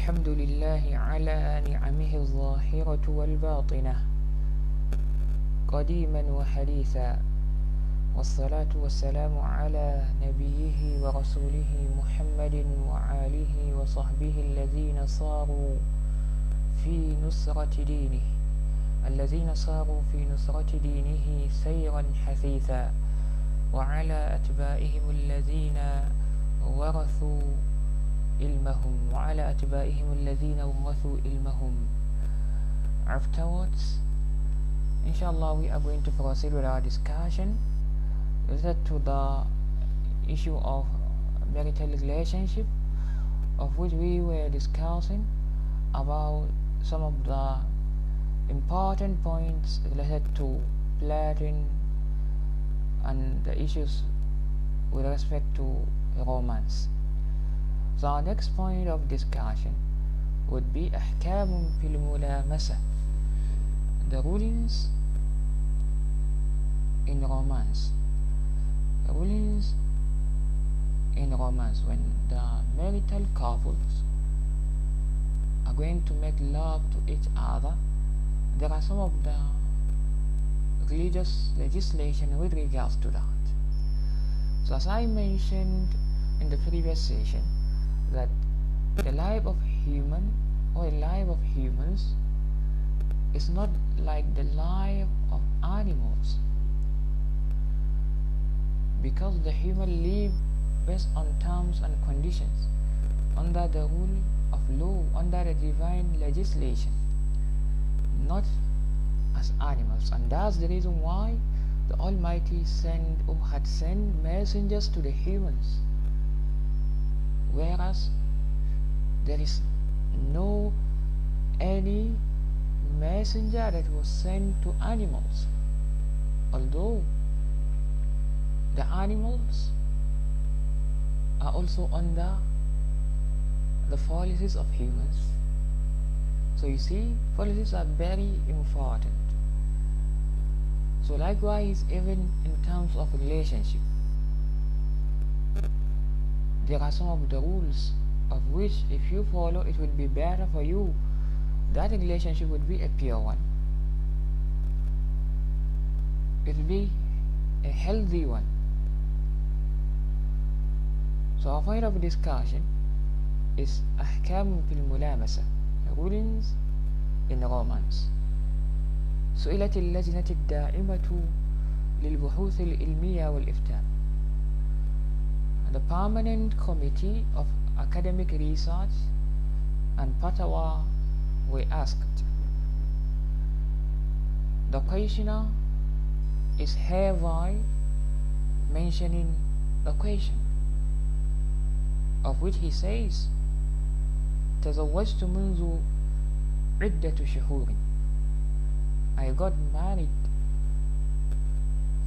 الحمد لله على نعمه الظاهرة والباطنة قديما وحديثا والصلاة والسلام على نبيه ورسوله محمد وعاله وصحبه الذين صاروا في نصرة دينه الذين صاروا في نصرة دينه سيرا حثيثا وعلى أتباعهم الذين ورثوا ilmahum wa ala atba'ihim alladhina wathu ilmahum afterwards inshallah we are going to proceed with our discussion related to the issue of marital relationship of which we were discussing about some of the important points related to Platon and the issues with respect to romance. so our next point of discussion would be أحكام في الملامسة the rulings in romance rulings in romance when the marital couples are going to make love to each other there are some of the religious legislation with regards to that so as I mentioned in the previous session that the life of human or the life of humans is not like the life of animals. Because the human live based on terms and conditions under the rule of law under the divine legislation not as animals. And that's the reason why the almighty sent or had sent messengers to the humans whereas there is no any messenger that was sent to animals. Although the animals are also under the policies of humans. So you see policies are very important. So likewise even in terms of relationship there are some of the rules of which if you follow it would be better for you that relationship would be a pure one it will be a healthy one so our point of discussion is أحكام في الملامسة rulings in romance سئلت اللجنة الدائمة للبحوث العلمية والإفتاء the Permanent Committee of Academic Research and Fatwa were asked. The questioner is hereby mentioning the question of which he says تزوجت منذ عدة شهور I got married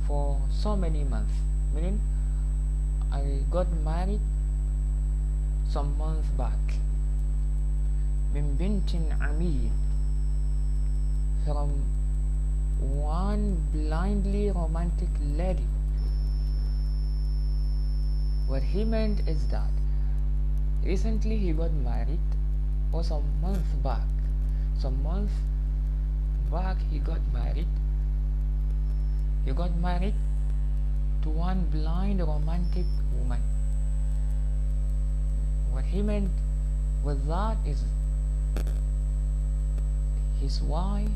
for so many months meaning I got married some months back من بنت عمي from one blindly romantic lady what he meant is that recently he got married or some months back some months back he got married he got married to one blind romantic woman. What he meant with that is his wife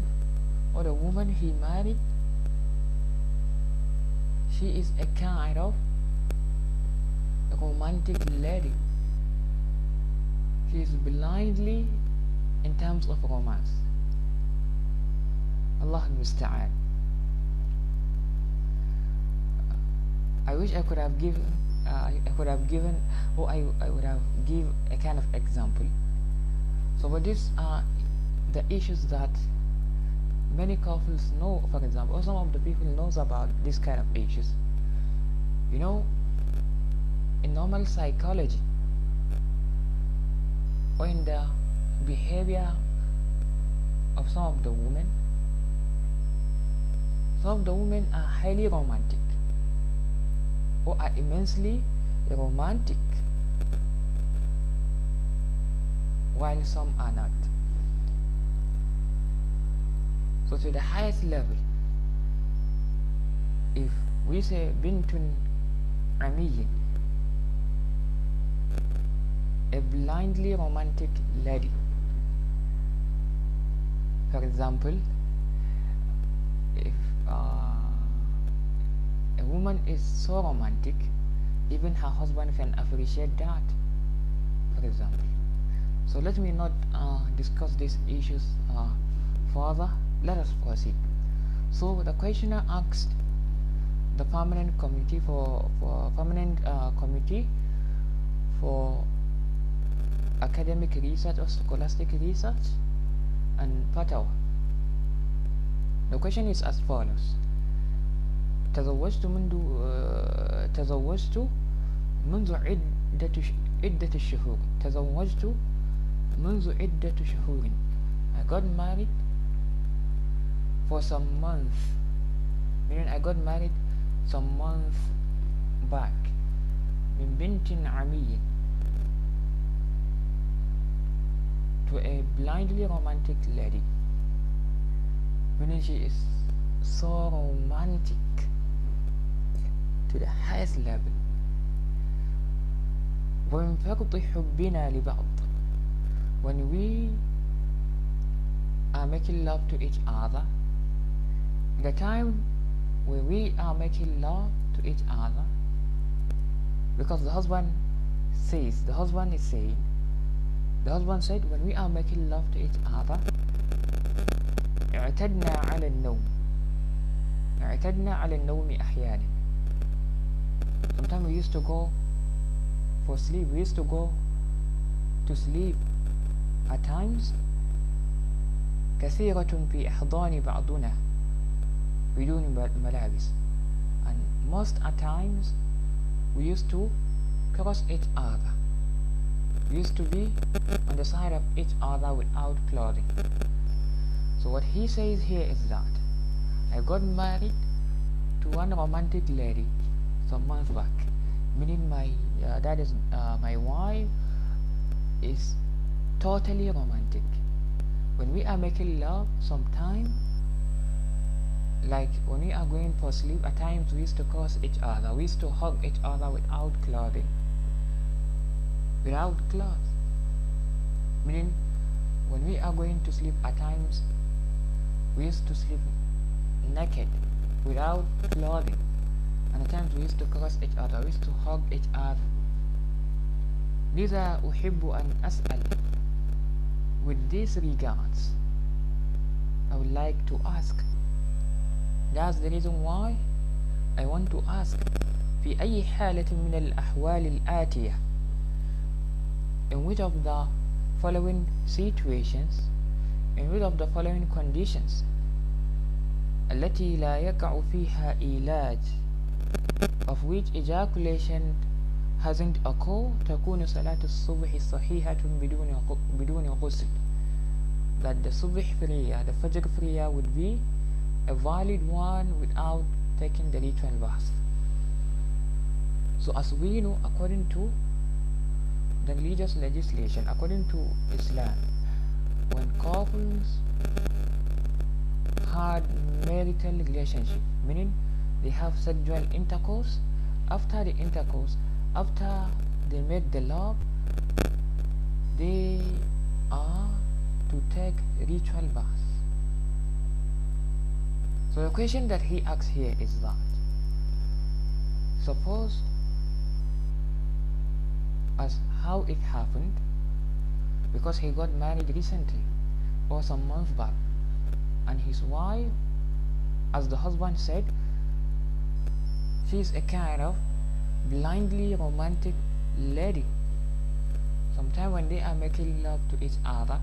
or the woman he married she is a kind of romantic lady. She is blindly in terms of romance. Allah musta'an I wish I could have given uh, I could have given or I, I would have give a kind of example. So but these are the issues that many couples know for example or some of the people knows about this kind of issues. You know in normal psychology or in the behavior of some of the women some of the women are highly romantic or are immensely romantic while some are not. So to the highest level, if we say bintun amiyin, a blindly romantic lady, for example, if uh, woman is so romantic, even her husband can appreciate that, for example. So let me not uh, discuss these issues uh, further. Let us proceed. So the questioner asked the permanent committee for, for permanent uh, committee for academic research or scholastic research and fatwa. The question is as follows. تزوجت منذ تزوجت منذ عدة عدة الشهور تزوجت منذ عدة شهور I got married for some months meaning I got married some months back من بنت عمي to a blindly romantic lady meaning she is so romantic to the highest level ومن فرط حبنا لبعض when we are making love to each other the time when we are making love to each other because the husband says the husband is saying the husband said when we are making love to each other اعتدنا على النوم اعتدنا على النوم أحيانا sometimes we used to go for sleep we used to go to sleep at times كثيرة في إحضان بعضنا بدون ملابس and most at times we used to cross each other we used to be on the side of each other without clothing so what he says here is that I got married to one romantic lady some months back. Meaning my uh, that is uh, my wife is totally romantic. When we are making love sometime like when we are going for sleep at times we used to cross each other. We used to hug each other without clothing. Without clothes. Meaning when we are going to sleep at times we used to sleep naked without clothing and at times we used to cross each other we used to hug each other لذا أحب أن أسأل with these regards I would like to ask that's the reason why I want to ask في أي حالة من الأحوال الآتية in which of the following situations in which of the following conditions التي لا يقع فيها إيلاج of which ejaculation hasn't occurred تكون صلاة الصبح صحيحة بدون بدون غسل that the subh prayer the fajr prayer would be a valid one without taking the ritual bath so as we know according to the religious legislation according to Islam when couples had marital relationship meaning they have sexual intercourse. After the intercourse after they make the love they are to take ritual bath so the question that he asks here is that suppose as how it happened because he got married recently or some months back and his wife as the husband said she's a kind of blindly romantic lady. Sometimes when they are making love to each other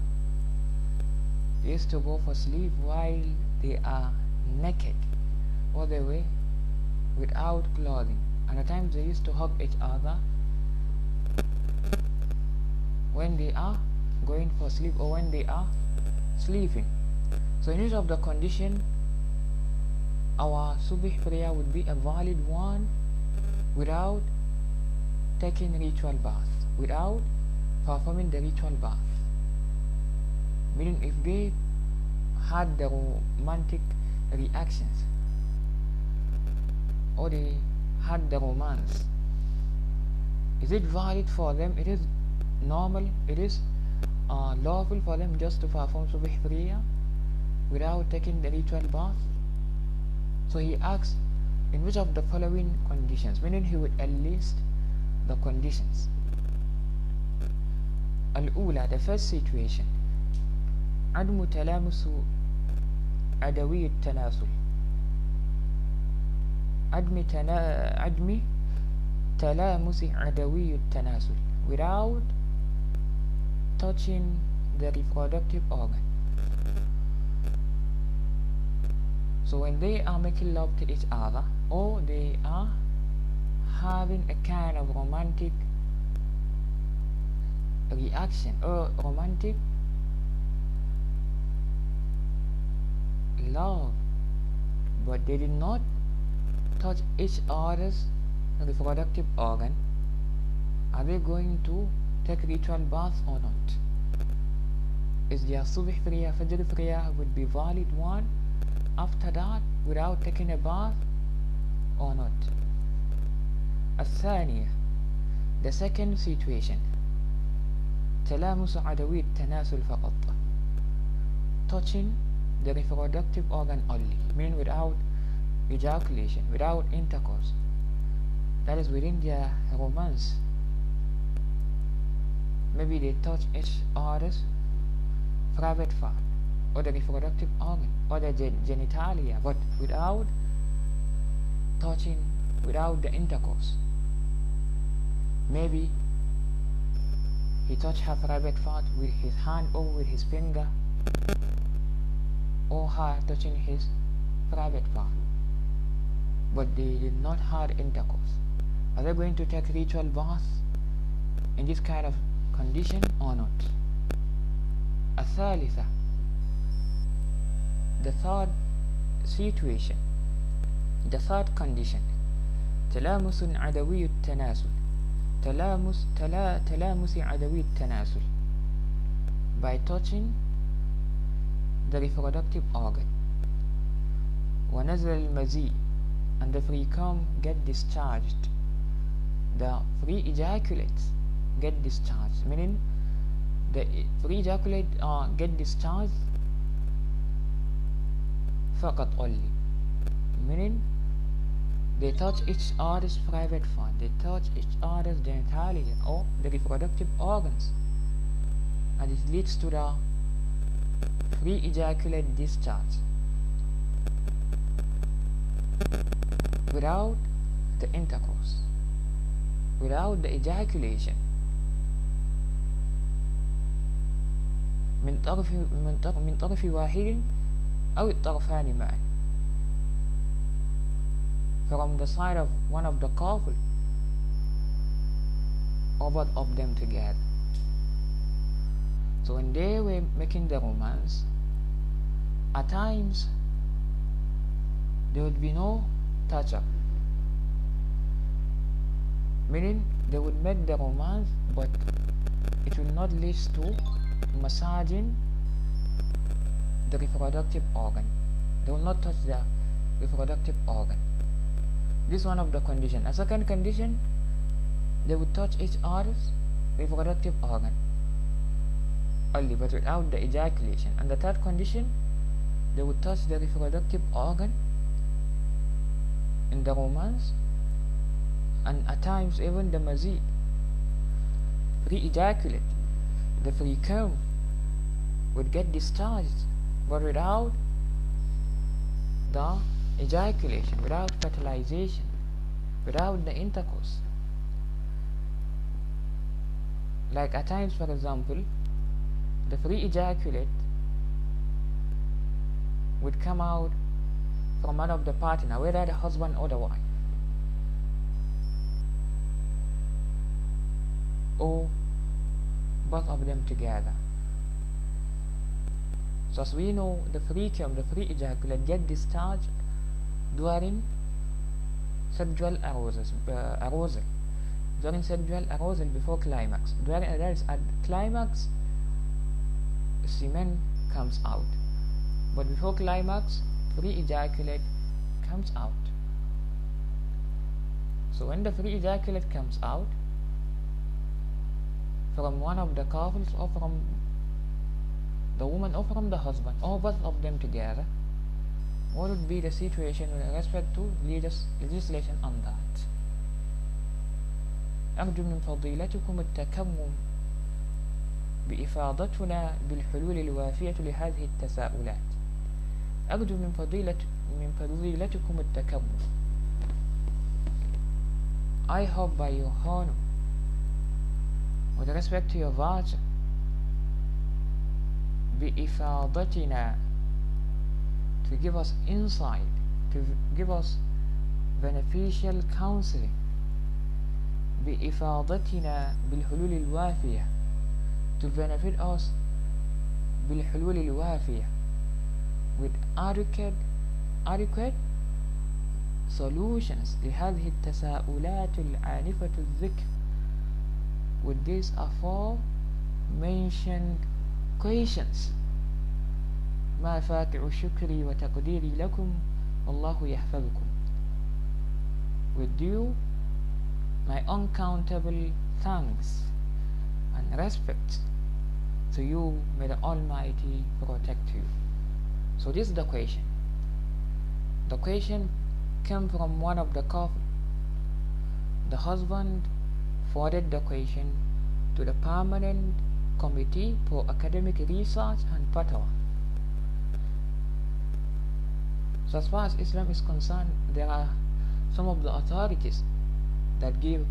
they used to go for sleep while they are naked all the way without clothing. And at times they used to hug each other when they are going for sleep or when they are sleeping. So in each of the condition our subh prayer would be a valid one without taking ritual bath without performing the ritual bath meaning if they had the romantic reactions or they had the romance is it valid for them? It is normal. It is uh, lawful for them just to perform subh prayer without taking the ritual bath so he asks in which of the following conditions meaning he would enlist the conditions الأولى the first situation عدم تلامس عدوي التناسل عدم تنا... عدم تلامس عدوي التناسل without touching the reproductive organ so when they are making love to each other or they are having a kind of romantic reaction or romantic love but they did not touch each other's reproductive organ are they going to take ritual bath or not? Is their subh prayer fajr prayer would be valid one after that without taking a bath or not الثانية the second situation تلامس عدوي التناسل فقط touching the reproductive organ only meaning without ejaculation without intercourse that is within their romance maybe they touch each other's private part or the reproductive organ or the gen genitalia but without touching without the intercourse maybe he touched her private part with his hand or with his finger or her touching his private part but they did not have intercourse are they going to take ritual bath in this kind of condition or not الثالثة the third situation the third condition تلامس عدوي التناسل تلامس تلا تلامس عدوي التناسل by touching the reproductive organ ونزل المزي and the free cum get discharged the free ejaculates get discharged meaning the free ejaculate uh, get discharged فقط only meaning they touch each other's private part they touch each other's genitalia or the reproductive organs and it leads to the free ejaculate discharge without the intercourse without the ejaculation من طرف من طرف من طرف واحد Oh, it of anime. From the side of one of the couple, or both of them together. So when they were making the romance, at times there would be no touch up. Meaning they would make the romance but it will not lead to massaging the reproductive organ. They will not touch the reproductive organ. This is one of the condition. A second condition they would touch each other's reproductive organ only but without the ejaculation. And the third condition they would touch the reproductive organ in the romance and at times even the mazi pre-ejaculate the free cum would get discharged but without the ejaculation without fertilization without the intercourse. Like at times for example the free ejaculate would come out from one of the partner whether the husband or the wife. Or both of them together so as we know the free cum the free ejaculate get discharged during sexual arousal, uh, arousal. During sexual arousal before climax. During is at climax semen comes out. But before climax free ejaculate comes out. So when the free ejaculate comes out from one of the couples or from the woman or from the husband or both of them together what would be the situation with respect to legislation on that أرجو من فضيلتكم التكرم بإفاضتنا بالحلول الوافية لهذه التساؤلات أرجو من فضيلة من فضيلتكم التكرم I hope by your honor with respect to your virtue بإفاضتنا to give us insight to give us beneficial counseling بإفاضتنا بالحلول الوافية to benefit us بالحلول الوافية with adequate adequate solutions لهذه التساؤلات العانفة الذكر with these aforementioned questions ما فاتع شكري وتقديري لكم والله يحفظكم with you my uncountable thanks and respect to you may the Almighty protect you so this is the question the question came from one of the couple the husband forwarded the question to the permanent committee for academic research and fatwa. So as far as Islam is concerned there are some of the authorities that give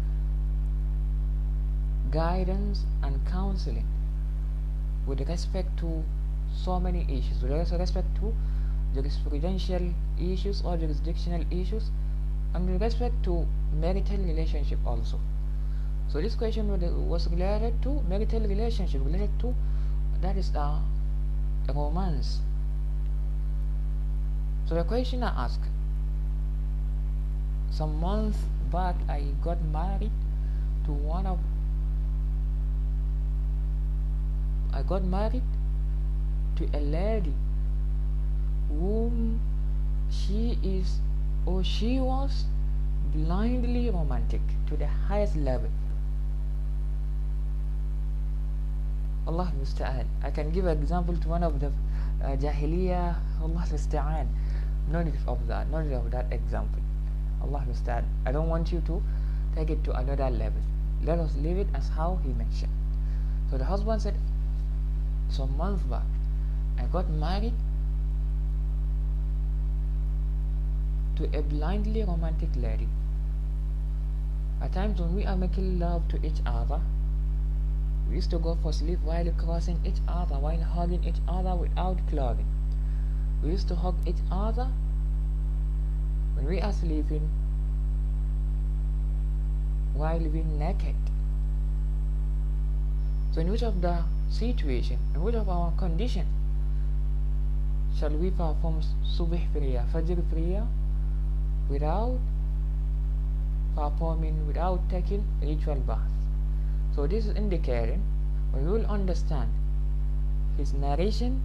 guidance and counseling with respect to so many issues. With respect to jurisprudential issues or jurisdictional issues and with respect to marital relationship also so this question was related to marital relationship related to that is a romance so the question I asked some months back I got married to one of I got married to a lady whom she is or she was blindly romantic to the highest level. Allah musta'an. I can give an example to one of the uh, Jahiliyyah. Allah musta'an. No need of that. No need of that example. Allah musta'an. I don't want you to take it to another level. Let us leave it as how he mentioned. So the husband said, some months back, I got married to a blindly romantic lady. At times when we are making love to each other, we used to go for sleep while crossing each other, while hugging each other without clothing. We used to hug each other when we are sleeping while being naked. So in which of the situation, in which of our condition shall we perform subh prayer, fajr prayer without performing, without taking ritual bath? So this is indicating, we will understand his narration,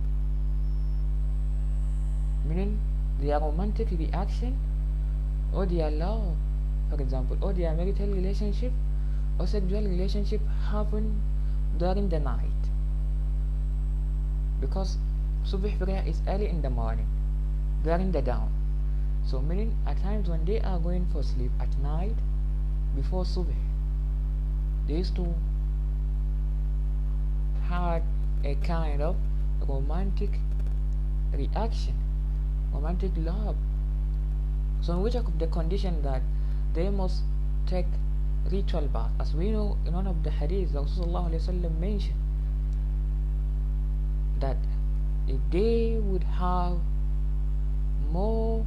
meaning their romantic reaction or their love, for example, or their marital relationship or sexual relationship happen during the night. Because subh prayer is early in the morning, during the dawn. So meaning at times when they are going for sleep at night before subh, they used to have a kind of romantic reaction, romantic love. So in which of the condition that they must take ritual bath, as we know in one of the hadiths, Rasulullah mentioned that if they would have more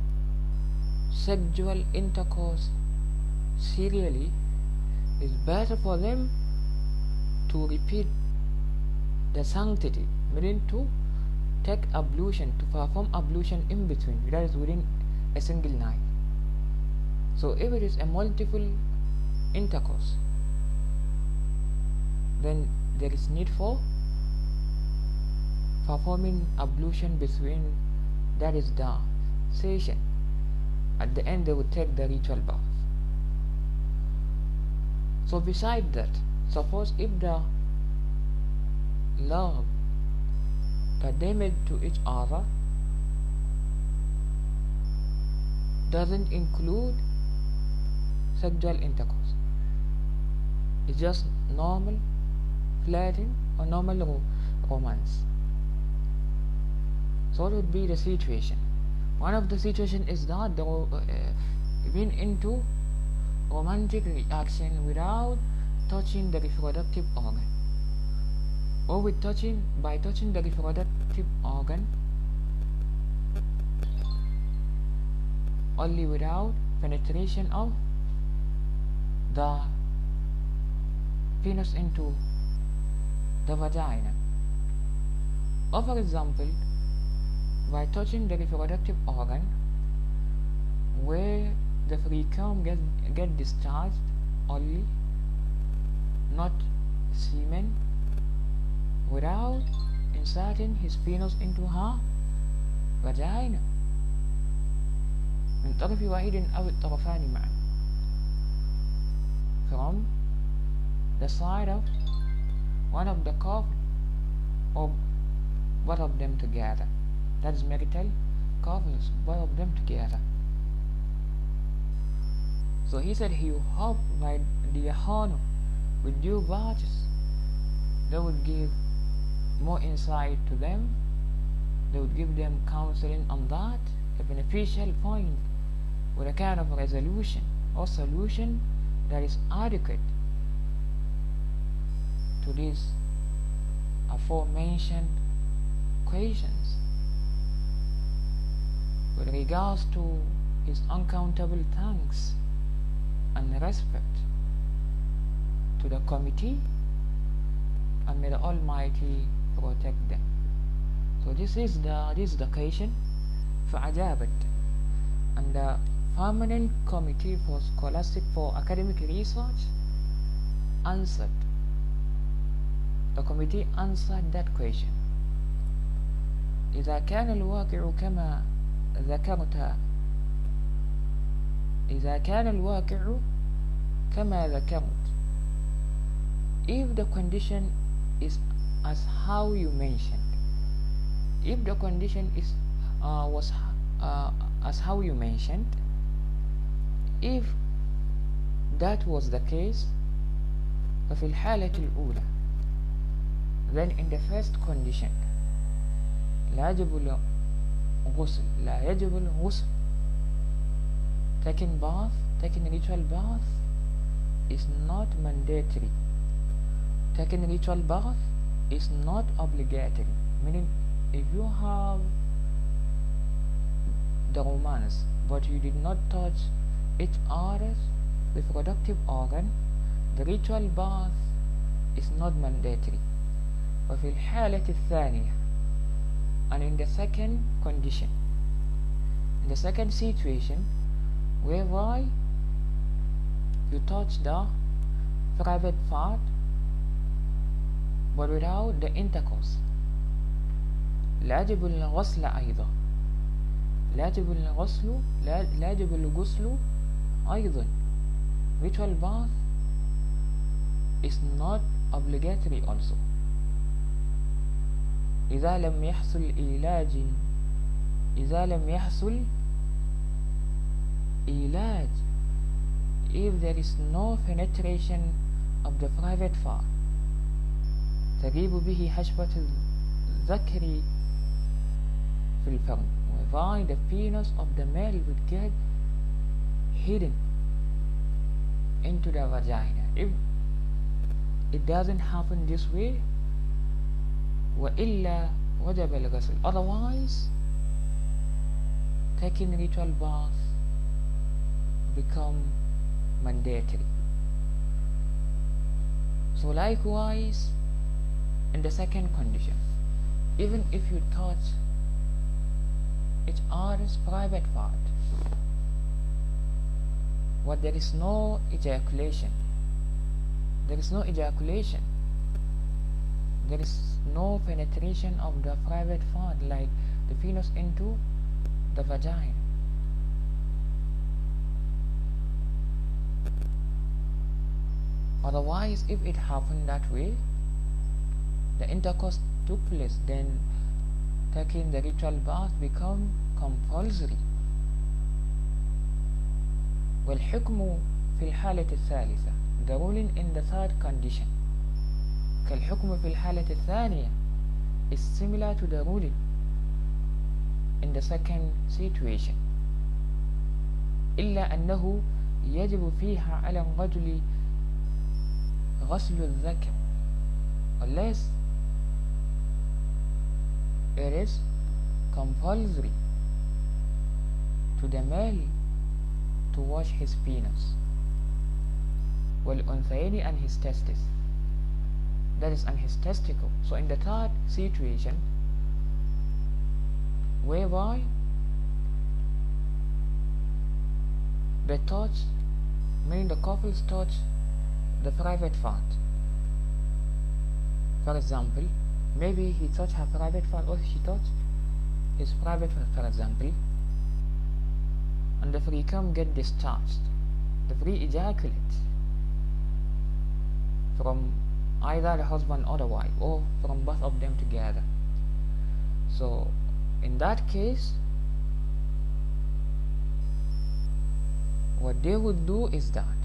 sexual intercourse serially, it's better for them to repeat the sanctity, meaning to take ablution, to perform ablution in between, that is within a single night. So if it is a multiple intercourse, then there is need for performing ablution between that is the session at the end they would take the ritual bath so beside that suppose if the love they made to each other doesn't include sexual intercourse. It's just normal flirting or normal ro romance. So what would be the situation. One of the situation is that the uh, being into romantic reaction without touching the reproductive organ. Or with touching by touching the reproductive organ only without penetration of the penis into the vagina. Or for example by touching the reproductive organ where the fecum get, get discharged only not semen without inserting his penis into her vagina من طرف واحد أو الطرفان معا from the side of one of the couple or both of them together that is marital couples both of them together so he said he hoped by the honor with due virtues they would give more insight to them. They would give them counseling on that a beneficial point with a kind of resolution or solution that is adequate to these aforementioned questions. With regards to his uncountable thanks and respect to the committee and may the Almighty protect them. So this is the this is the occasion for Ajabat and the Permanent Committee for Scholastic for Academic Research answered. The committee answered that question. إذا كان الواقع كما ذكرت إذا كان الواقع كما ذكرت if the condition is as how you mentioned if the condition is uh, was uh, as how you mentioned if that was the case ففي الحالة الأولى then in the first condition لا يجب الغسل لا يجب الغسل taking bath taking ritual bath is not mandatory taking ritual bath is not obligatory meaning if you have the romance but you did not touch each other's reproductive organ the ritual bath is not mandatory وفي الحالة الثانية and in the second condition in the second situation whereby you touch the private part but without the intercourse لا يجب الغسل أيضا لا يجب الغسل لا يجب الغسل أيضا ritual bath is not obligatory also إذا لم يحصل علاج إذا لم يحصل علاج if there is no penetration of the private part تغيب به حشفة الذكر في الفرد whereby the penis of the male would get hidden into the vagina if it doesn't happen this way وإلا وجب الغسل otherwise taking ritual bath become mandatory. So likewise in the second condition even if you touch each other's private part but there is no ejaculation there is no ejaculation there is no penetration of the private part like the penis into the vagina otherwise if it happened that way the intercourse took place then taking the ritual bath become compulsory والحكم في الحالة الثالثة the ruling in the third condition كالحكم في الحالة الثانية is similar to the ruling in the second situation إلا أنه يجب فيها على الرجل غسل الذكر unless it is compulsory to the male to wash his penis والأنثيين and his testes that is and his testicle so in the third situation whereby the touch meaning the couples touch the private part for example maybe he touched her private part or she touched his private part for example. And the free cum get discharged. The free ejaculate from either the husband or the wife or from both of them together. So in that case what they would do is that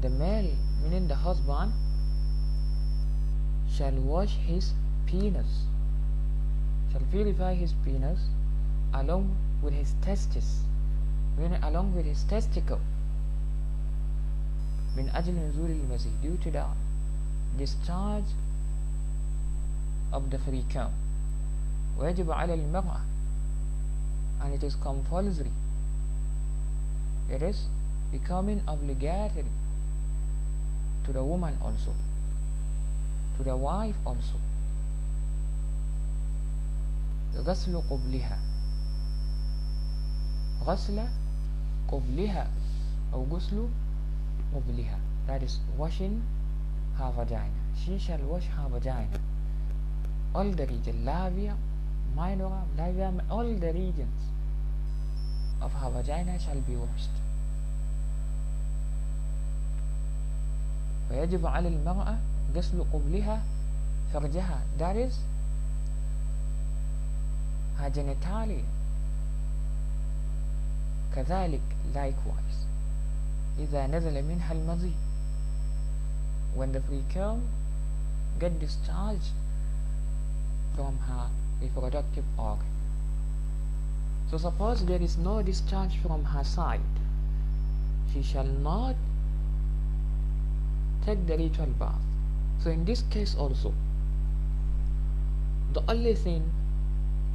the male meaning the husband shall wash his penis shall purify his penis along with his testes meaning along with his testicle من أجل نزول المزيد due to the discharge of the free cum ويجب على المرأة and it is compulsory it is becoming obligatory to the woman also to the wife also غسل قبلها غسل قبلها أو غسل قبلها that is washing her vagina she shall wash her vagina all the region labia minora labia all the regions of her vagina shall be washed ويجب على المرأة غسل قبلها فرجها that is her genitalia كذلك likewise إذا نزل منها المضي when the free cum get discharged from her reproductive organ so suppose there is no discharge from her side she shall not take the ritual bath so in this case also the only thing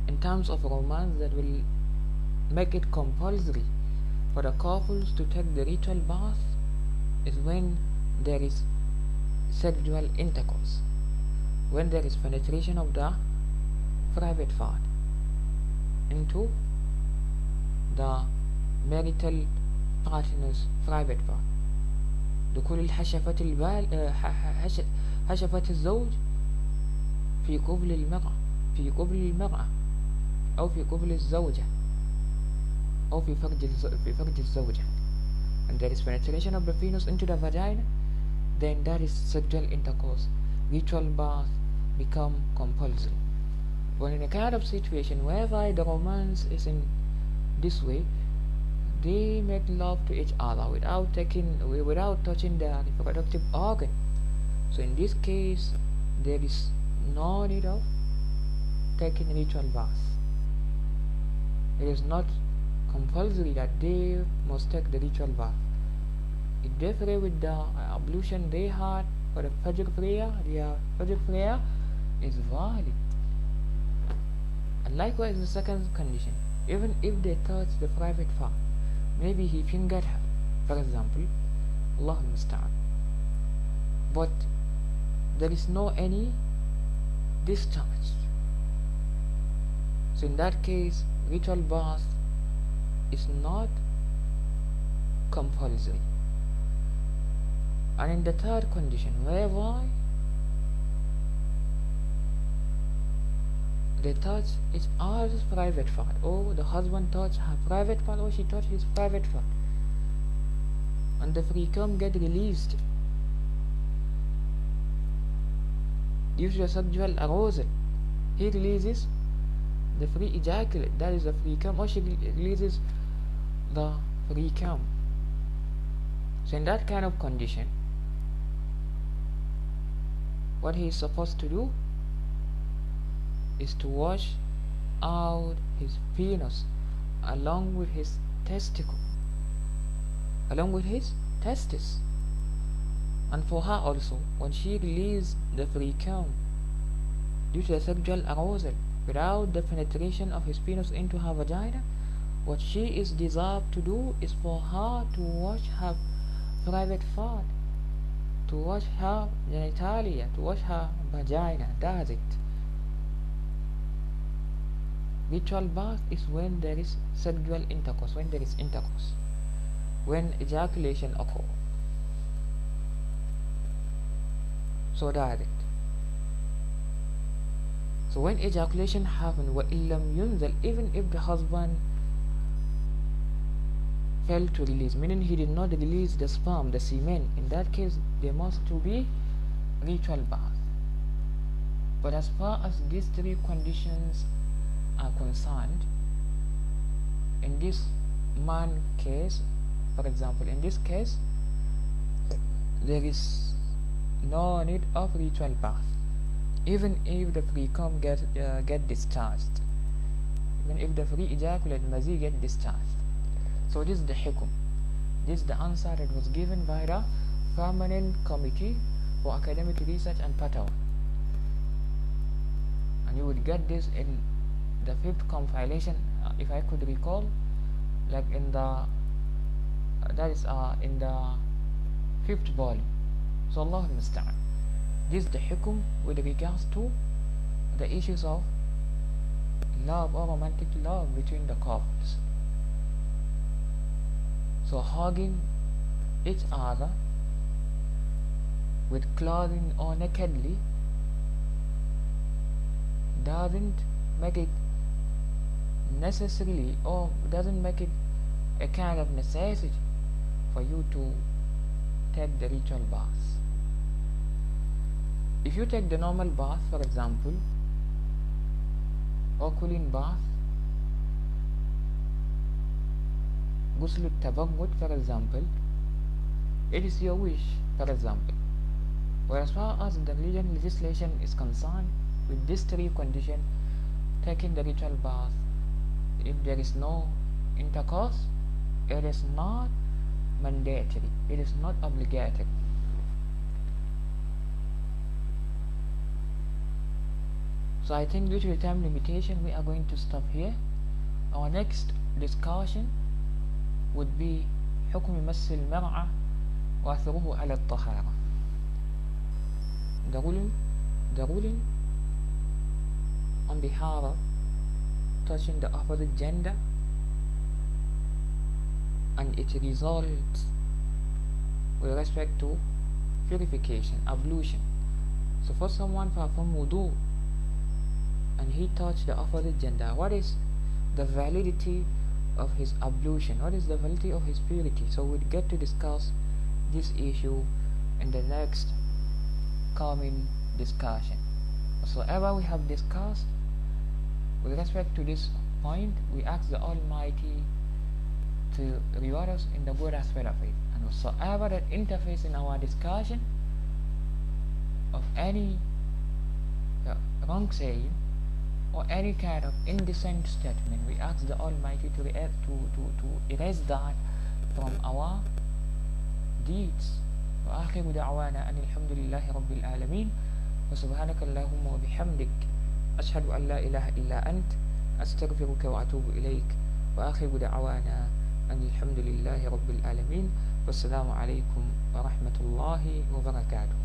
in terms of romance that will make it compulsory for the couples to take the ritual bath is when there is sexual intercourse when there is penetration of the private part into the marital partner's private part دخول الحشفة البال حشفة الزوج في قبل المرأة في قبل المرأة أو في قبل الزوجة أو في فرج في فرج الزوجة and there is penetration of the penis into the vagina then that is sexual intercourse ritual bath become compulsory but in a kind of situation whereby the romance is in this way they make love to each other without taking without touching their reproductive organ. So in this case there is no need of taking ritual bath it is not compulsory that they must take the ritual bath. They pray with the uh, ablution they had for the Fajr prayer their Fajr prayer is valid. And likewise the second condition even if they touch the private part maybe he fingered her. For example Allah musta'an. But there is no any discharge so in that case ritual bath is not compulsory. And in the third condition whereby they touch each other's private part Oh, the husband touch her private part or oh, she touch his private part and the precum get released. To the sexual arousal he releases the free ejaculate that is the precum or oh, she releases the precum so in that kind of condition what he is supposed to do is to wash out his penis along with his testicle along with his testis. And for her also when she released the precum due to the sexual arousal without the penetration of his penis into her vagina what she is desired to do is for her to wash her private part to wash her genitalia to wash her vagina. Does it ritual bath is when there is sexual intercourse when there is intercourse when ejaculation occurs so that's it so when ejaculation happens وَإِلَّمْ يُنزل even if the husband failed to release meaning he did not release the sperm the semen in that case there must to be ritual bath but as far as these three conditions are concerned in this man case for example in this case there is no need of ritual bath. Even if the precum get uh, get discharged even if the free ejaculate mazi get discharged. So this is the hukum this is the answer that was given by the permanent committee for academic research and fatwa and you would get this in the fifth compilation uh, if I could recall like in the uh, that is uh, in the fifth volume. So Allah musta'an this is the hukum with regards to the issues of love or romantic love between the couples. So hugging each other with clothing or nakedly doesn't make it necessarily or doesn't make it a kind of necessity for you to take the ritual bath if you take the normal bath for example or cooling bath ghusl tabarrud for example it is your wish for example. But as far as the religion legislation is concerned with these three conditions taking the ritual bath if there is no intercourse it is not mandatory it is not obligatory so I think due to the time limitation we are going to stop here our next discussion would be حكم مس المرأة وأثره على الطهارة the ruling on behalf of touching the opposite gender and its results with respect to purification, ablution. So for someone perform wudu and he touched the opposite gender, what is the validity of his ablution? What is the validity of his purity? So we'll get to discuss this issue in the next coming discussion. So, Whatsoever we have discussed with respect to this point, we ask the Almighty to reward us in the good aspect of it. And whatsoever that interface in our discussion of any uh, wrong saying or any kind of indecent statement, we ask the Almighty to, to, to, to erase that from our deeds. وآخر دعوانا أن الحمد لله رب العالمين وسبحانك اللهم وبحمدك أشهد أن لا إله إلا أنت أستغفرك وأتوب إليك وآخر دعوانا أن الحمد لله رب العالمين. والسلام عليكم ورحمة الله وبركاته.